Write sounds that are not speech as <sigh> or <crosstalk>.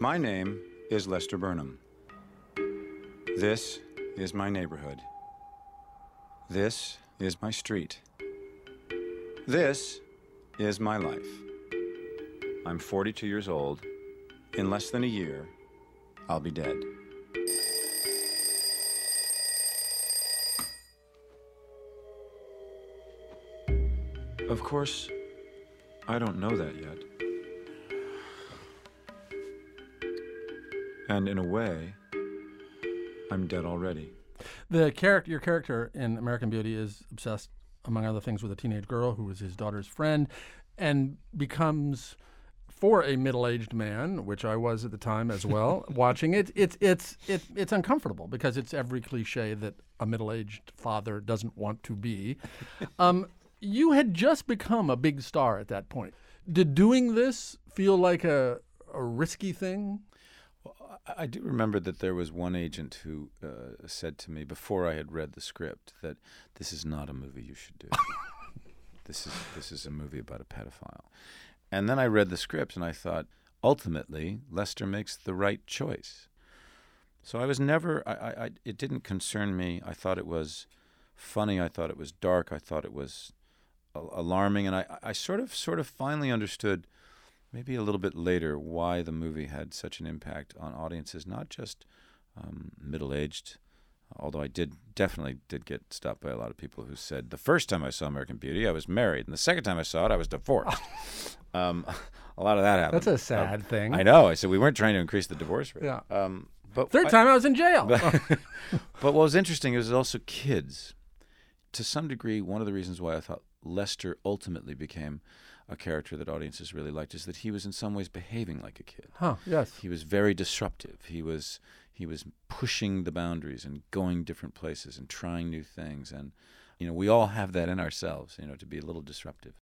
My name is Lester Burnham. This is my neighborhood. This is my street. This is my life. I'm 42 years old. In less than a year, I'll be dead. Of course, I don't know that yet. And in a way, I'm dead already. The character, your character in American Beauty, is obsessed, among other things, with a teenage girl who is his daughter's friend, and becomes, for a middle-aged man, which I was at the time as well, <laughs> watching it, it's it's it, it's uncomfortable because it's every cliche that a middle-aged father doesn't want to be. <laughs> Um, you had just become a big star at that point. Did doing this feel like a a risky thing? I do remember that there was one agent who uh, said to me before I had read the script that this is not a movie you should do. <laughs> this is this is a movie about a pedophile. And then I read the script and I thought, ultimately, Lester makes the right choice. So I was never. I, I, I it didn't concern me. I thought it was funny. I thought it was dark. I thought it was alarming. And I, I sort of sort of finally understood maybe a little bit later why the movie had such an impact on audiences, not just um, middle aged. Although I did definitely did get stopped by a lot of people who said the first time I saw American Beauty I was married and the second time I saw it I was divorced. <laughs> um, a lot of that happened. That's a sad Um, thing. I know. I said we weren't trying to increase the divorce rate. Yeah. Um, but Third I- time I was in jail. but, <laughs> <laughs> but what was interesting is also kids. To some degree, one of the reasons why I thought Lester ultimately became a character that audiences really liked is that he was in some ways behaving like a kid. huh? Yes. He was very disruptive. He was he was pushing the boundaries and going different places and trying new things and you know we all have that in ourselves you know to be a little disruptive